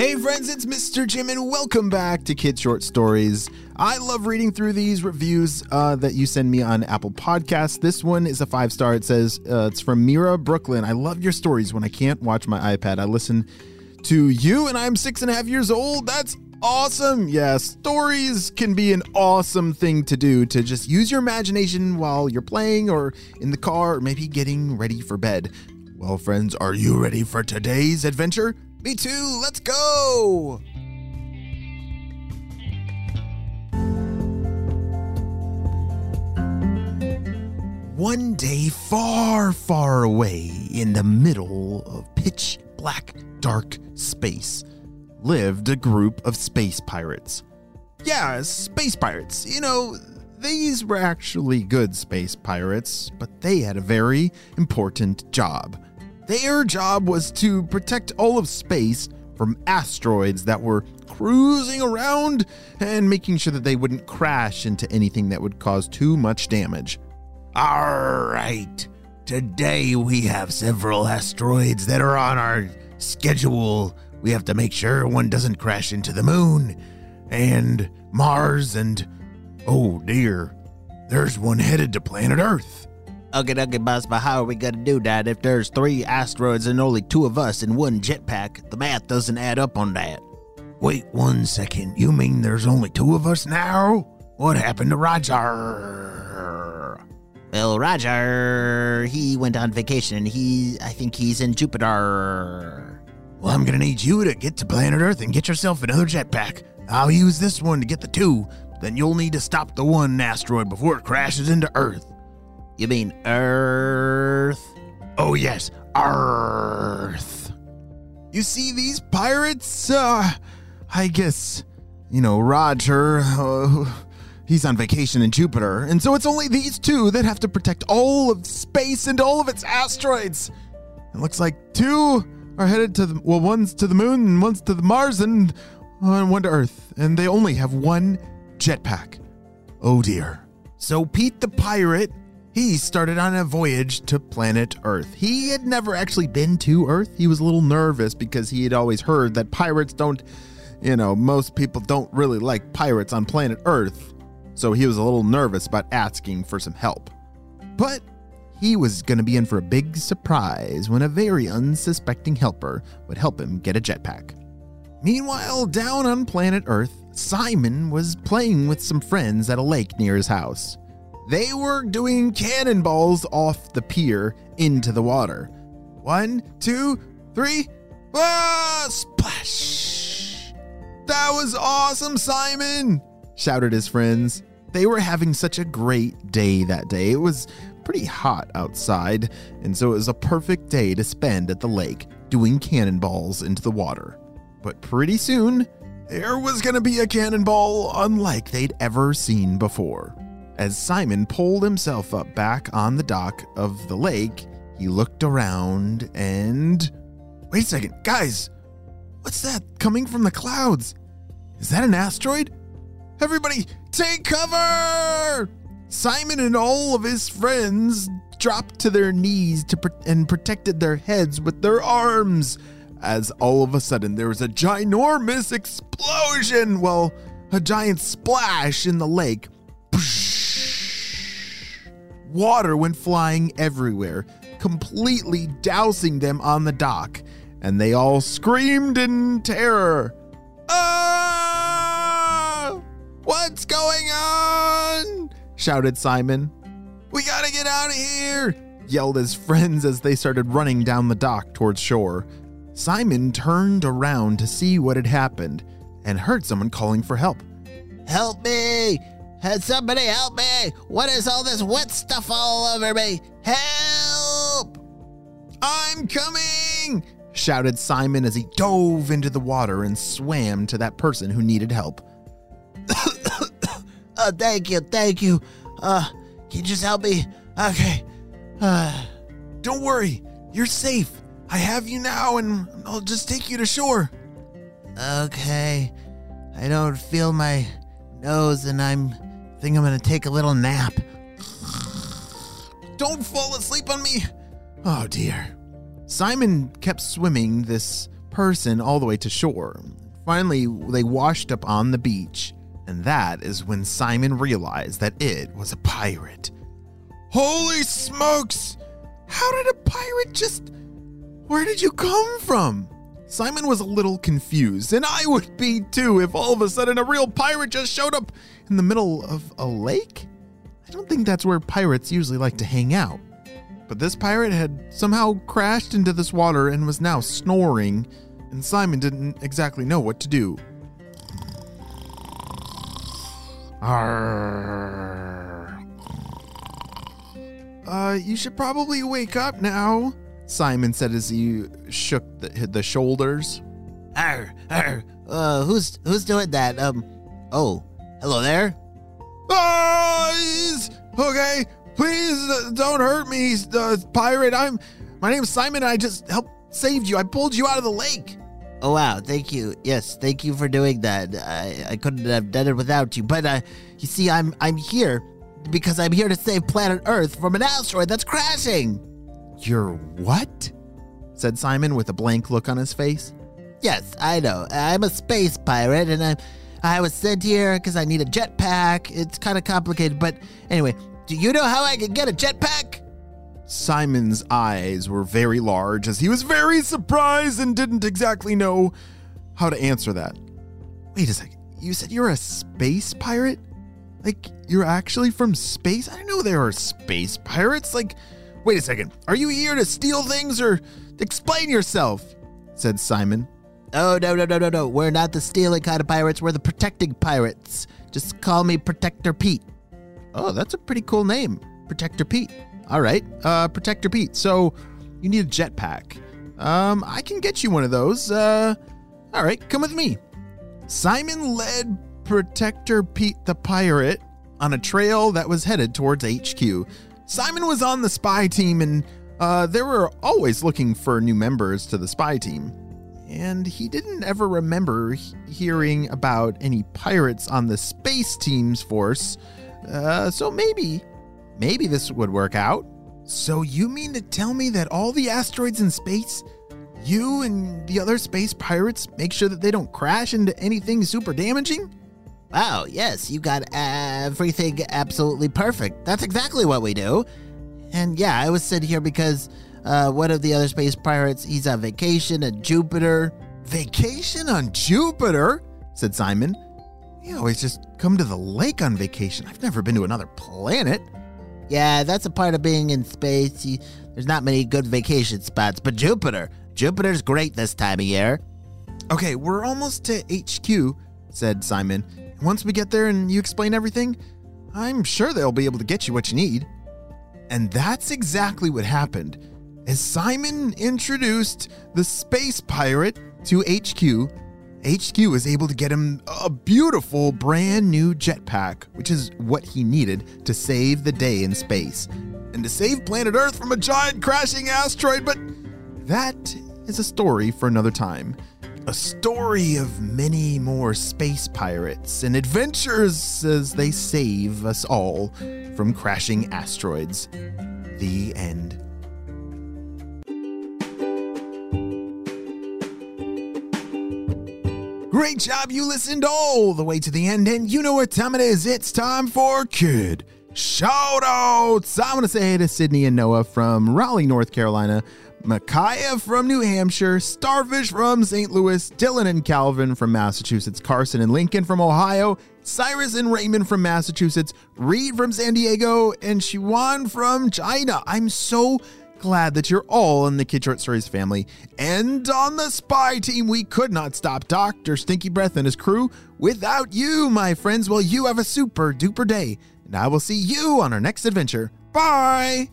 Hey friends, it's Mr. Jim, and welcome back to Kid Short Stories. I love reading through these reviews uh, that you send me on Apple Podcasts. This one is a five star. It says uh, it's from Mira Brooklyn. I love your stories. When I can't watch my iPad, I listen to you, and I'm six and a half years old. That's awesome. Yeah, stories can be an awesome thing to do to just use your imagination while you're playing or in the car or maybe getting ready for bed. Well, friends, are you ready for today's adventure? Me too. Let's go. One day, far, far away in the middle of pitch black, dark space, lived a group of space pirates. Yeah, space pirates. You know, these were actually good space pirates, but they had a very important job. Their job was to protect all of space from asteroids that were cruising around and making sure that they wouldn't crash into anything that would cause too much damage. All right. Today we have several asteroids that are on our schedule. We have to make sure one doesn't crash into the moon and Mars and oh dear, there's one headed to planet Earth. Okay, okay, boss, but how are we gonna do that if there's three asteroids and only two of us in one jetpack? The math doesn't add up on that. Wait one second. You mean there's only two of us now? What happened to Roger? Well, Roger, he went on vacation. And he, I think he's in Jupiter. Well, I'm gonna need you to get to planet Earth and get yourself another jetpack. I'll use this one to get the two. Then you'll need to stop the one asteroid before it crashes into Earth. You mean Earth? Oh, yes, Earth. You see these pirates? Uh, I guess, you know, Roger, uh, he's on vacation in Jupiter, and so it's only these two that have to protect all of space and all of its asteroids. It looks like two are headed to the, well, one's to the moon and one's to the Mars and uh, one to Earth, and they only have one jetpack. Oh dear. So Pete the pirate he started on a voyage to planet Earth. He had never actually been to Earth. He was a little nervous because he had always heard that pirates don't, you know, most people don't really like pirates on planet Earth. So he was a little nervous about asking for some help. But he was going to be in for a big surprise when a very unsuspecting helper would help him get a jetpack. Meanwhile, down on planet Earth, Simon was playing with some friends at a lake near his house. They were doing cannonballs off the pier into the water. One, two, three, ah, splash! That was awesome, Simon! shouted his friends. They were having such a great day that day. It was pretty hot outside, and so it was a perfect day to spend at the lake doing cannonballs into the water. But pretty soon, there was going to be a cannonball unlike they'd ever seen before. As Simon pulled himself up back on the dock of the lake, he looked around and. Wait a second, guys! What's that coming from the clouds? Is that an asteroid? Everybody, take cover! Simon and all of his friends dropped to their knees to and protected their heads with their arms. As all of a sudden there was a ginormous explosion! Well, a giant splash in the lake. Water went flying everywhere, completely dousing them on the dock, and they all screamed in terror. Ah! What's going on? shouted Simon. We gotta get out of here! yelled his friends as they started running down the dock towards shore. Simon turned around to see what had happened and heard someone calling for help. Help me! Had somebody help me! What is all this wet stuff all over me? Help! I'm coming! shouted Simon as he dove into the water and swam to that person who needed help. uh, thank you, thank you. Uh, can you just help me? Okay. Uh, Don't worry, you're safe. I have you now and I'll just take you to shore. okay. I don't feel my nose and I'm think I'm gonna take a little nap. Don't fall asleep on me. Oh dear. Simon kept swimming this person all the way to shore. Finally, they washed up on the beach, and that is when Simon realized that it was a pirate. Holy smokes! How did a pirate just. Where did you come from? Simon was a little confused, and I would be too if all of a sudden a real pirate just showed up in the middle of a lake. I don't think that's where pirates usually like to hang out. But this pirate had somehow crashed into this water and was now snoring, and Simon didn't exactly know what to do. Arr. Uh, you should probably wake up now, Simon said as he shook the, the shoulders. Arr, arr. Uh, who's who's doing that? Um, oh, hello there. He's- okay, please uh, don't hurt me, uh, pirate. I'm, my name's Simon. And I just helped saved you. I pulled you out of the lake. Oh wow, thank you. Yes, thank you for doing that. I, I couldn't have done it without you. But uh, you see, I'm I'm here because I'm here to save planet Earth from an asteroid that's crashing. You're what? said Simon with a blank look on his face. Yes, I know. I'm a space pirate, and I I was sent here because I need a jetpack. It's kind of complicated, but anyway, do you know how I can get a jetpack? Simon's eyes were very large as he was very surprised and didn't exactly know how to answer that. Wait a second. You said you're a space pirate? Like, you're actually from space? I didn't know there were space pirates. Like, wait a second. Are you here to steal things or explain yourself? said Simon. Oh no no no no no! We're not the stealing kind of pirates. We're the protecting pirates. Just call me Protector Pete. Oh, that's a pretty cool name. Protector Pete. All right. Uh Protector Pete. So you need a jetpack. Um, I can get you one of those. Uh all right, come with me. Simon led Protector Pete the pirate on a trail that was headed towards HQ. Simon was on the spy team and uh, they were always looking for new members to the spy team. And he didn't ever remember he- hearing about any pirates on the space team's force. Uh, so maybe, maybe this would work out. So you mean to tell me that all the asteroids in space, you and the other space pirates make sure that they don't crash into anything super damaging? Wow, yes, you got everything absolutely perfect. That's exactly what we do. And yeah, I was sent here because uh, one of the other space pirates, he's on vacation at Jupiter. Vacation on Jupiter? said Simon. We always just come to the lake on vacation. I've never been to another planet. Yeah, that's a part of being in space. You, there's not many good vacation spots, but Jupiter, Jupiter's great this time of year. Okay, we're almost to HQ, said Simon. Once we get there and you explain everything, I'm sure they'll be able to get you what you need. And that's exactly what happened. As Simon introduced the space pirate to HQ, HQ was able to get him a beautiful brand new jetpack, which is what he needed to save the day in space and to save planet Earth from a giant crashing asteroid. But that is a story for another time. A story of many more space pirates and adventures as they save us all from crashing asteroids. The end. Great job, you listened all the way to the end, and you know what time it is. It's time for Kid Shoutouts. I want to say hey to Sydney and Noah from Raleigh, North Carolina, Micaiah from New Hampshire, Starfish from St. Louis, Dylan and Calvin from Massachusetts, Carson and Lincoln from Ohio, Cyrus and Raymond from Massachusetts, Reed from San Diego, and Shiwan from China. I'm so glad that you're all in the Kid Short Stories family. And on the spy team, we could not stop Dr. Stinky Breath and his crew without you, my friends. Well, you have a super duper day, and I will see you on our next adventure. Bye!